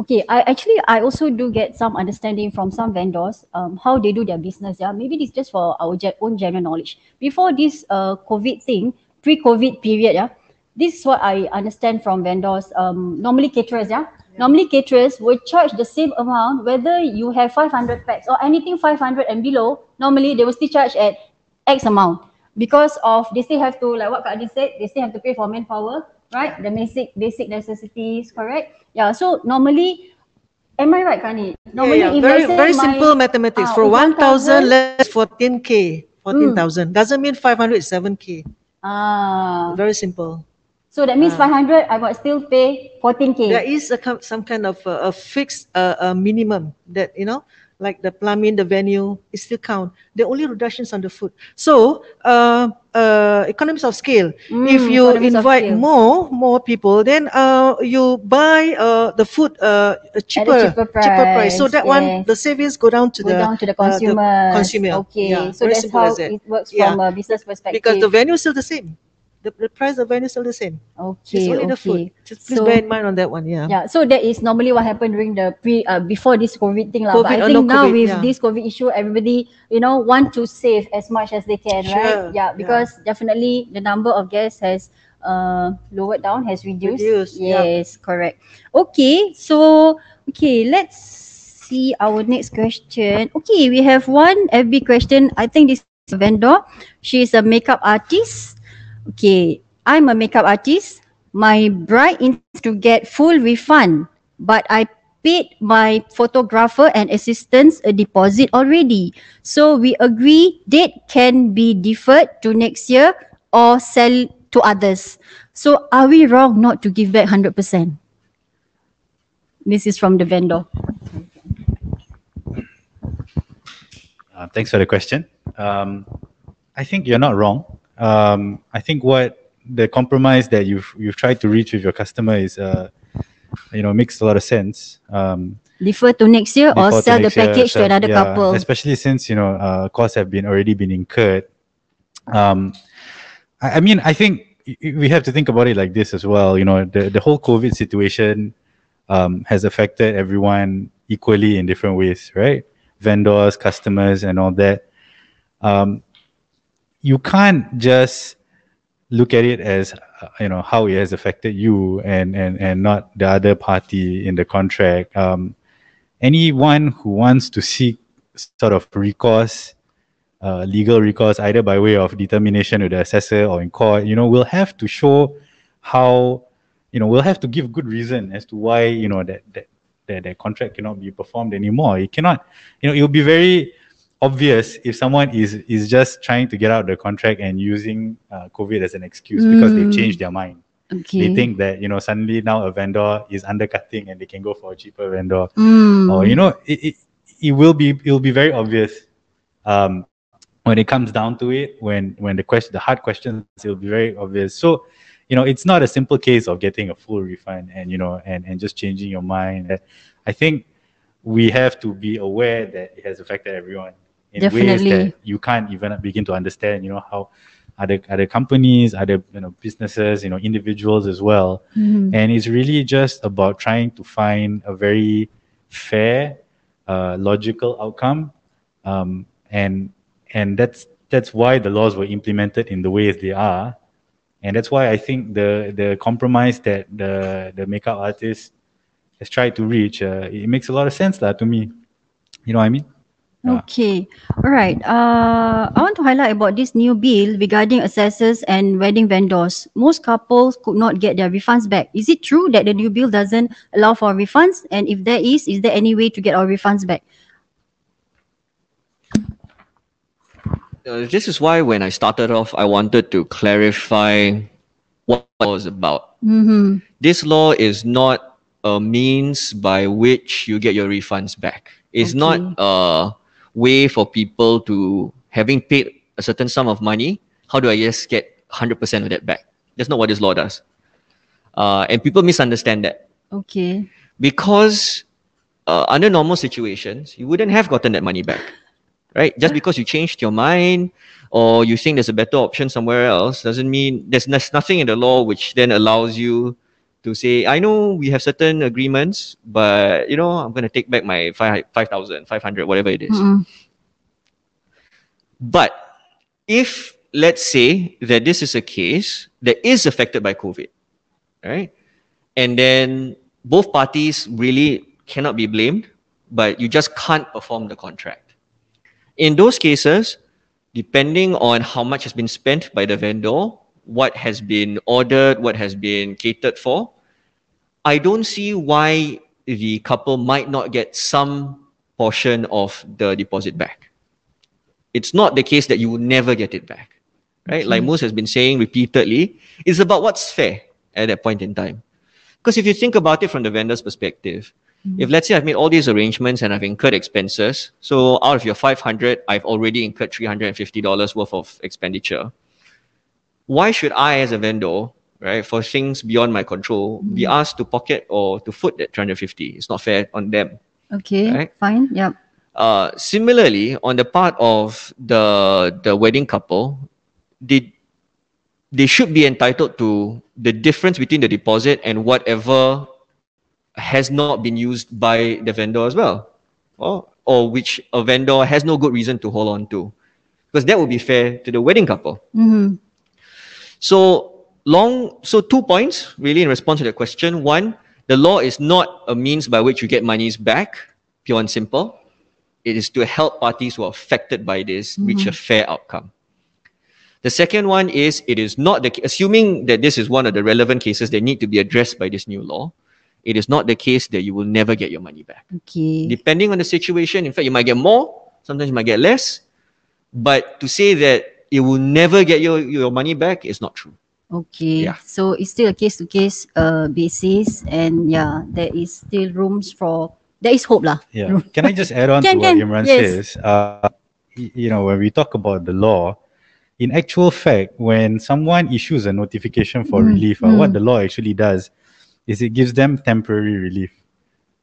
Okay, I actually I also do get some understanding from some vendors um how they do their business. Yeah, maybe this is just for our own general knowledge. Before this uh COVID thing, pre-COVID period, yeah, this is what I understand from vendors. Um, normally caterers, yeah, normally caterers will charge the same amount whether you have 500 packs or anything 500 and below. Normally they will still charge at X amount because of they still have to like what Kak Adi said, they still have to pay for manpower, right? The basic basic necessities, correct? Yeah. So normally, am I right, Kani? Normally, yeah, yeah. if very say very my- simple mathematics. ah, For if one 1,000 thousand less fourteen k, fourteen thousand doesn't mean five hundred is seven k. Ah, Very simple. so that means Ah. 500, I got still pay 14k. There is a some kind of uh, a fixed uh, uh, minimum that you know, like the plumbing, the venue, it still count. The only reductions on the food. So, uh, uh, economies of scale. if Mm, you invite more more people, then uh, you buy uh, the food uh, cheaper, cheaper price. So price, that one, the savings go down to Go the down to the uh, the consumer. consumer. Okay, Yeah, so that's how that. it works Yeah. from a business perspective. because the venue is still the same. The, the price of venue is still the same. okay, It's only the okay. food. Just please So- bear in mind on that one. Yeah. Yeah, so that is normally what happened during the pre uh, before this COVID thing lah. But COVID I think no now COVID, with yeah. this COVID issue, everybody you know want to save as much as they can, right? Sure, Yeah, yeah. because definitely the number of guests has uh lowered down, has reduced. Reduced, yeah. yes, correct. Okay, so okay, let's see our next question. Okay, we have one FB question. I think this vendor. She is a makeup artist. Okay, I'm a makeup artist. My bride intends to get full refund, but I paid my photographer and assistants a deposit already. So we agree date can be deferred to next year or sell to others. So are we wrong not to give back 100%? This is from the vendor. Uh, thanks for the question. Um, I think you're not wrong. Um, I think what the compromise that you've you've tried to reach with your customer is, uh, you know, makes a lot of sense. Um, Defer to next year or sell the next year, package to another yeah, couple. Especially since you know uh, costs have been already been incurred. Um, I, I mean, I think we have to think about it like this as well. You know, the the whole COVID situation um, has affected everyone equally in different ways, right? Vendors, customers, and all that. Um, you can't just look at it as uh, you know how it has affected you and and and not the other party in the contract. Um, anyone who wants to seek sort of recourse, uh, legal recourse, either by way of determination with the assessor or in court, you know, will have to show how, you know, we'll have to give good reason as to why, you know, that that that, that contract cannot be performed anymore. It cannot, you know, it will be very obvious if someone is is just trying to get out the contract and using uh, COVID as an excuse because they've Mm. changed their mind Okay. they think that you know suddenly now a vendor is undercutting and they can go for a cheaper vendor Mm. or you know it, it, it will be it will be very obvious um when it comes down to it when when the question the hard questions it will be very obvious so you know it's not a simple case of getting a full refund and you know and and just changing your mind i think we have to be aware that it has affected everyone in ways that you can't even begin to understand you know how other other companies other you know businesses you know individuals as well. Mhm. and it's really just about trying to find a very fair uh, logical outcome. Um, and and that's that's why the laws were implemented in the ways they are. And that's why i think the the compromise that the the makeup artist has tried to reach uh, it makes a lot of sense lah, to me. You know what i mean Yeah. Okay. All right. Uh, I want to highlight about this new bill regarding assessors and wedding vendors. Most couples could not get their refunds back. Is it true that the new bill doesn't allow for refunds? And if there is, is there any way to get our refunds back? Uh, this is why when I started off, I wanted to clarify what it was about. Mm-hmm. This law is not a means by which you get your refunds back. It's not Okay. Way for people to, having paid a certain sum of money, how do I just get 100% of that back? That's not what this law does. Uh, and people misunderstand that Okay. because uh, under normal situations, you wouldn't have gotten that money back, right? Just because you changed your mind or you think there's a better option somewhere else doesn't mean there's, there's nothing in the law which then allows you to say, I know we have certain agreements, but you know, I'm going to take back my five 5,000, 500, whatever it is. Mm-mm. But if let's say that this is a case that is affected by COVID, right? And then both parties really cannot be blamed, but you just can't perform the contract. In those cases, depending on how much has been spent by the vendor, what has been ordered, what has been catered for, I don't see why the couple might not get some portion of the deposit back. It's not the case that you will never get it back, right? Like mm-hmm. Okay. Mus has been saying repeatedly, it's about what's fair at that point in time. Because if you think about it from the vendor's perspective, mm-hmm. if let's say I've made all these arrangements and I've incurred expenses, so out of your 500, I've already incurred $350 worth of expenditure. Why should I, as a vendor, right, for things beyond my control, be asked to pocket or to foot that 350? It's not fair on them. Okay. Right. Fine. Yep. Uh, similarly, on the part of the the wedding couple, they they should be entitled to the difference between the deposit and whatever has not been used by the vendor as well, or or which a vendor has no good reason to hold on to, because that would be fair to the wedding couple. Mm-hmm. So long, so two points really in response to the question. One, the law is not a means by which you get monies back. pure and simple. It is to help parties who are affected by this mm-hmm. reach a fair outcome. The second one is it is not the assuming that this is one of the relevant cases that need to be addressed by this new law. It is not the case that you will never get your money back. Okay. Depending on the situation, in fact, you might get more, sometimes you might get less. But to say that it will never get your, your money back is not true. Okay. Yeah. So it's still a case to case uh basis and yeah, there is still rooms for there is hope lah. Yeah. Can I just add on Can, to what can. Imran Yes. says? Uh, you know, when we talk about the law, in actual fact, when someone issues a notification for Mm, relief, uh, what mm. the law actually does is it gives them temporary relief,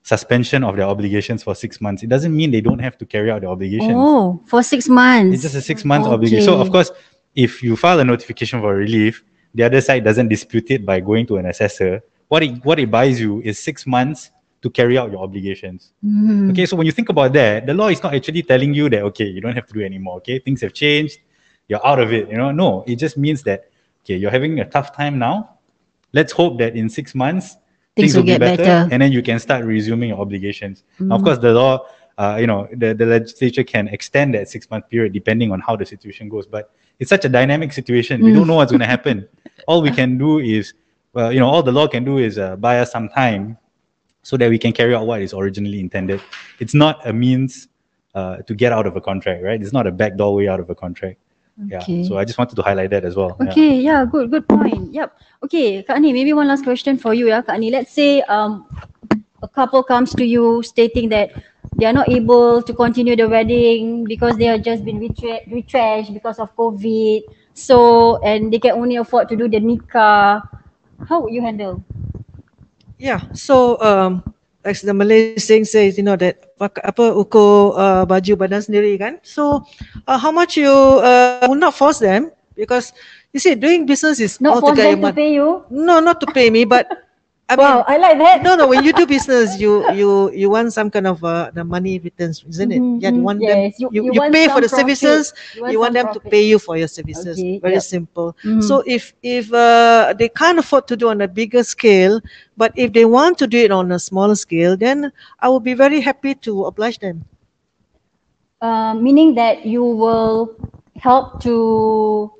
suspension of their obligations for six months. It doesn't mean they don't have to carry out the obligations. Oh, for six months. It's just a six month obligation. So of course, if you file a notification for relief, the other side doesn't dispute it by going to an assessor. What it what it buys you is six months to carry out your obligations. Mhm. Okay, so when you think about that, the law is not actually telling you that okay, you don't have to do anymore. Okay, things have changed, you're out of it. You know, no, it just means that okay, you're having a tough time now. Let's hope that in six months Things will be get better. and then you can start resuming your obligations. Now, of course, the law, uh, you know, the, the legislature can extend that six month period depending on how the situation goes. But it's such a dynamic situation. We Mm. don't know what's going to happen. All we can do is, well, you know, all the law can do is uh, buy us some time so that we can carry out what is originally intended. It's not a means uh, to get out of a contract, right? It's not a backdoor way out of a contract. Okay. Yeah. So I just wanted to highlight that as well. Yeah. Okay, yeah, good, good point. Yep. Okay, Kak Ani, maybe one last question for you, yeah, Kak Ani. Let's say um a couple comes to you stating that they are not able to continue the wedding because they have just been retra- retrenched because of COVID. So and they can only afford to do the nikah. How would you handle? Yeah. So um, as the Malay saying says, you know that pak- apa ukur uh, baju badan sendiri kan. So uh, how much you uh, will not force them because you see doing business is Not force altogether them to pay you? No, not to pay me, but I wow, I like that. no, no. When you do business, you you you want some kind of uh, the money returns, isn't it? Mhm, Yeah, you mhm. want Yes, them. you- You, you pay for the profit. services. You want You want them to pay you for your services. Okay, Very yep. simple. Mhm. So if if uh, they can't afford to do on a bigger scale, but if they want to do it on a smaller scale, then I will be very happy to oblige them. Uh, meaning that you will help to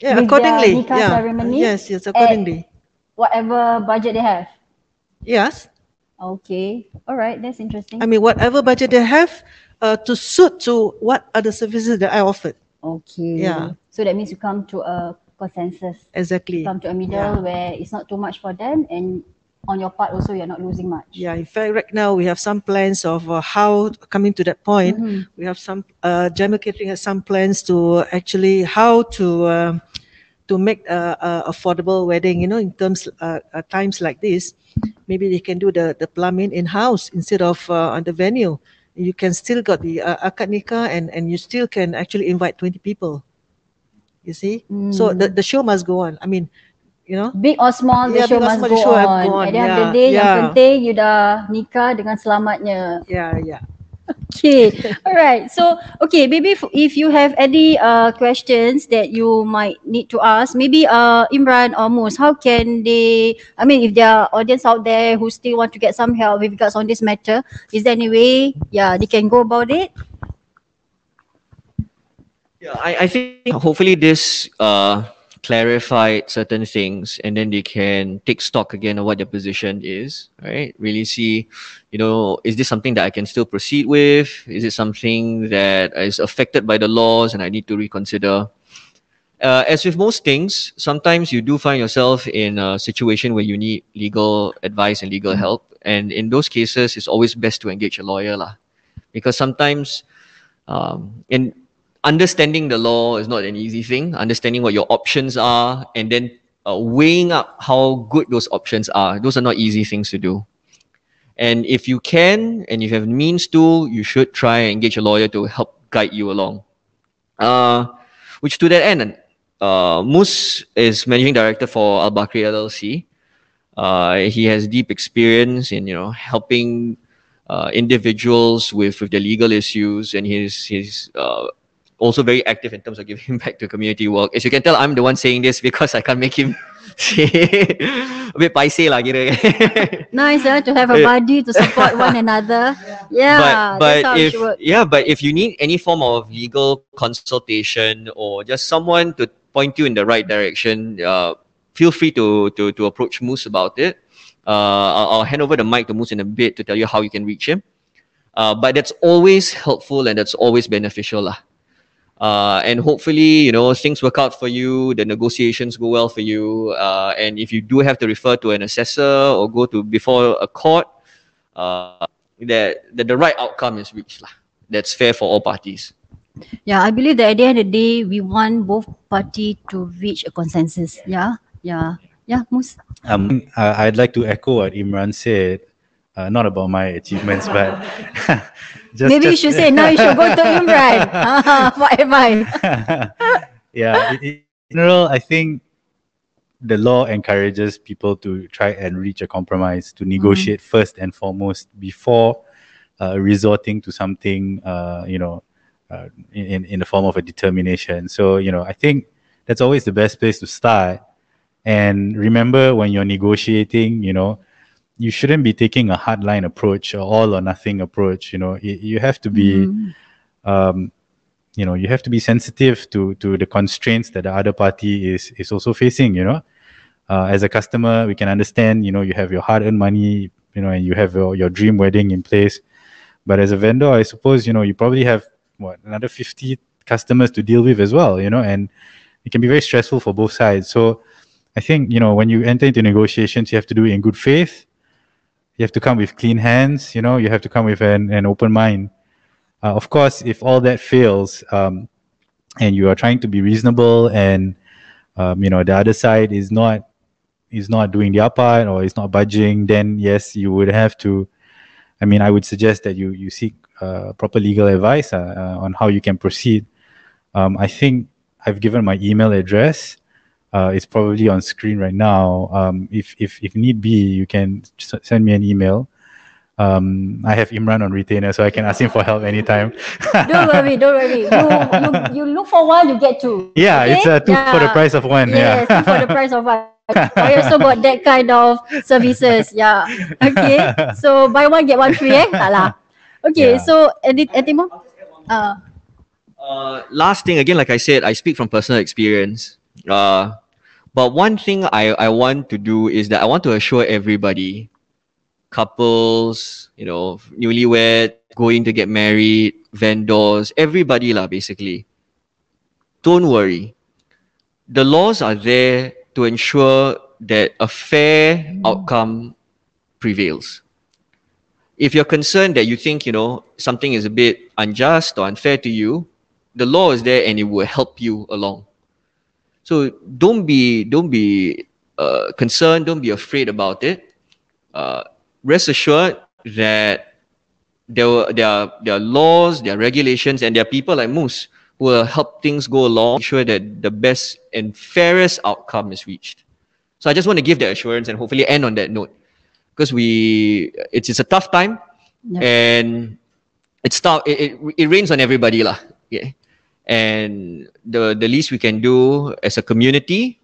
Yeah, accordingly. Yeah. ceremony Yes, yes, accordingly. Whatever budget they have. Yes. Okay. All right. That's interesting. I mean, whatever budget they have, uh, to suit to what are the services that I offered. okay. Yeah. So that means you come to a consensus, Exactly. come to a middle Yeah. where it's not too much for them, and on your part also you're not losing much. Yeah, in fact, right now we have some plans of uh, how coming to that point. Mhm. We have some uh, Jammer Catering has some plans to actually how to um, to make a, a affordable wedding. You know, in terms uh, uh, times like this, maybe they can do the the plumbing in house instead of uh, on the venue. You can still got the uh, akad nikah and and you still can actually invite twenty people. You see, so the Mm. the show must go on. I mean, you know. Big or small, the Yeah, show must small, go the show on. go on. At the end of the Yeah, day, yang yeah. penting you dah nikah dengan selamatnya. Yeah, yeah. Okay. All right. So, okay, maybe if, if you have any uh, questions that you might need to ask, maybe uh, Imran or Mus, how can they, I mean, if there are audience out there who still want to get some help with regards on this matter, is there any way, yeah, they can go about it? Yeah, I, I think hopefully this uh, clarified certain things and then they can take stock again of what their position is, right? Really see, you know, is this something that I can still proceed with? Is it something that is affected by the laws and I need to reconsider? Uh, as with most things, sometimes you do find yourself in a situation where you need legal advice and legal help. And in those cases, it's always best to engage a lawyer. Lah. Because sometimes um, in understanding the law is not an easy thing. Understanding what your options are and then uh, weighing up how good those options are. Those are not easy things to do. And if you can and you have means to, you should try and engage a lawyer to help guide you along. Uh, which to that end, uh, Mus is managing director for Al Bakri LLC. Uh, he has deep experience in you know helping uh, individuals with with their legal issues, and he's he's uh, also very active in terms of giving back to community work. As you can tell, I'm the one saying this because I can't make him a bit paiseh lah kira. Nice uh, to have a buddy to support one another. Yeah, but but that's how if yeah, but if you need any form of legal consultation or just someone to point you in the right direction, uh, feel free to to to approach Mus about it. Uh, I'll, I'll hand over the mic to Mus in a bit to tell you how you can reach him. Uh, but that's always helpful and that's always beneficial, lah. Uh, and hopefully, you know, things work out for you, the negotiations go well for you. Uh, and if you do have to refer to an assessor or go to before a court, uh, that, that the right outcome is reached. Lah. That's fair for all parties. Yeah, I believe that at the end of the day, we want both party to reach a consensus. Yeah, yeah, yeah, Mus. Um, I'd like to echo what Imran said, uh, not about my achievements, but just, Maybe you should say now you should go to Imran for advice. yeah, in, general, I think the law encourages people to try and reach a compromise, to negotiate first and foremost before uh, resorting to something, uh, you know, uh, in- in the form of a determination. So, you know, I think that's always the best place to start. And remember, when you're negotiating, you know, you shouldn't be taking a hardline approach or all or nothing approach. You know, Y- you have to be Mm. um, you know you have to be sensitive to to the constraints that the other party is is also facing you know uh, as a customer we can understand you know you have your hard-earned money you know and you have your, your dream wedding in place but as a vendor i suppose you know you probably have what another 50 customers to deal with as well you know and it can be very stressful for both sides so i think you know when you enter into negotiations you have to do it in good faith you have to come with clean hands you know you have to come with an, an open mind uh, of course, if all that fails, um, and you are trying to be reasonable, and um, you know the other side is not is not doing their part or is not budging, then yes, you would have to. I mean, I would suggest that you you seek uh, proper legal advice uh, uh, on how you can proceed. Um, I think I've given my email address. Uh, it's probably on screen right now. Um, if if if need be, you can s- send me an email. Um, I have Imran on retainer, so I can ask him for help anytime. Don't worry, don't worry. You, you, you look for one, you get two. Yeah, Okay? it's a two for the price of one. Yes, yeah. two for the price of one. I also got that kind of services. Yeah. Okay. So buy one get one free eh? Tak lah. Okay. Yeah. So edit anything more? Uh, Uh, last thing, again, like I said, I speak from personal experience. Uh, but one thing I, I want to do is that I want to assure everybody, couples, you know, newlywed, going to get married, vendors, everybody lah, basically. Don't worry. The laws are there to ensure that a fair mm. outcome prevails. If you're concerned that you think, you know, something is a bit unjust or unfair to you, the law is there and it will help you along. So don't be don't be uh, concerned, don't be afraid about it. Uh, rest assured that there were, there are there are laws, there are regulations, and there are people like Mus who will help things go along, ensure that the best and fairest outcome is reached. So I just want to give that assurance and hopefully end on that note, because we it's it's a tough time, and it's tough. It, it, it rains on everybody lah. Yeah, and the the least we can do as a community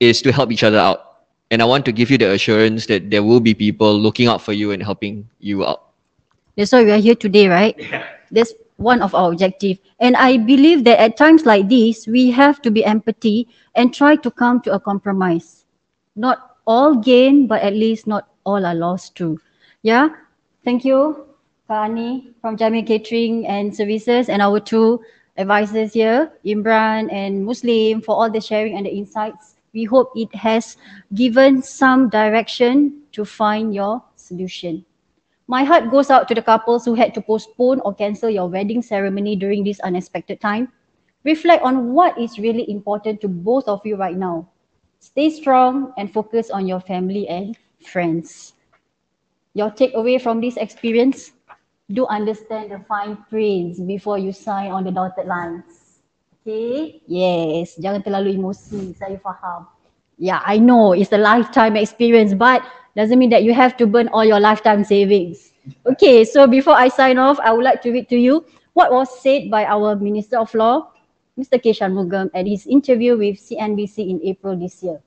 is to help each other out. And I want to give you the assurance that there will be people looking out for you and helping you out. that's why we are here today, right? That's one of our objective. And I believe that at times like this, we have to be empathy and try to come to a compromise. Not all gain, but at least not all are lost too. Yeah. Thank you, Kak Ani from Jamia Catering and Services, and our two advisors here, Imran and Muslim, for all the sharing and the insights. We hope it has given some direction to find your solution. My heart goes out to the couples who had to postpone or cancel your wedding ceremony during this unexpected time. Reflect on what is really important to both of you right now. Stay strong and focus on your family and friends. Your takeaway from this experience do understand the fine prints before you sign on the dotted lines. Okay? Yes, jangan terlalu emosi, saya faham. Yeah, I know it's a lifetime experience, but doesn't mean that you have to burn all your lifetime savings. Okay, so before I sign off, I would like to read to you what was said by our Minister of Law, Mr. K. Shanmugam, at his interview with CNBC in April this year.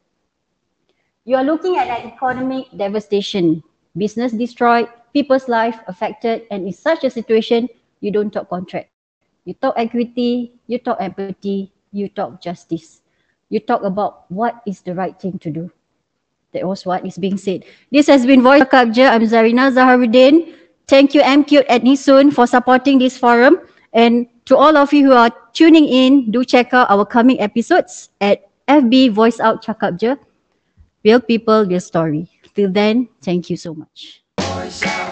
You are looking at an economic devastation, business destroyed, people's life affected, and in such a situation, you don't talk contract. You talk equity, you talk empathy, you talk justice. You talk about what is the right thing to do. That was what is being said. This has been Voice Je. I'm Zarina Zaharuddin. Thank you MQ at Nisun for supporting this forum. And to all of you who are tuning in, do check out our coming episodes at FB Voice Out Cakap. Real people, real story. Till then, thank you so much. Out.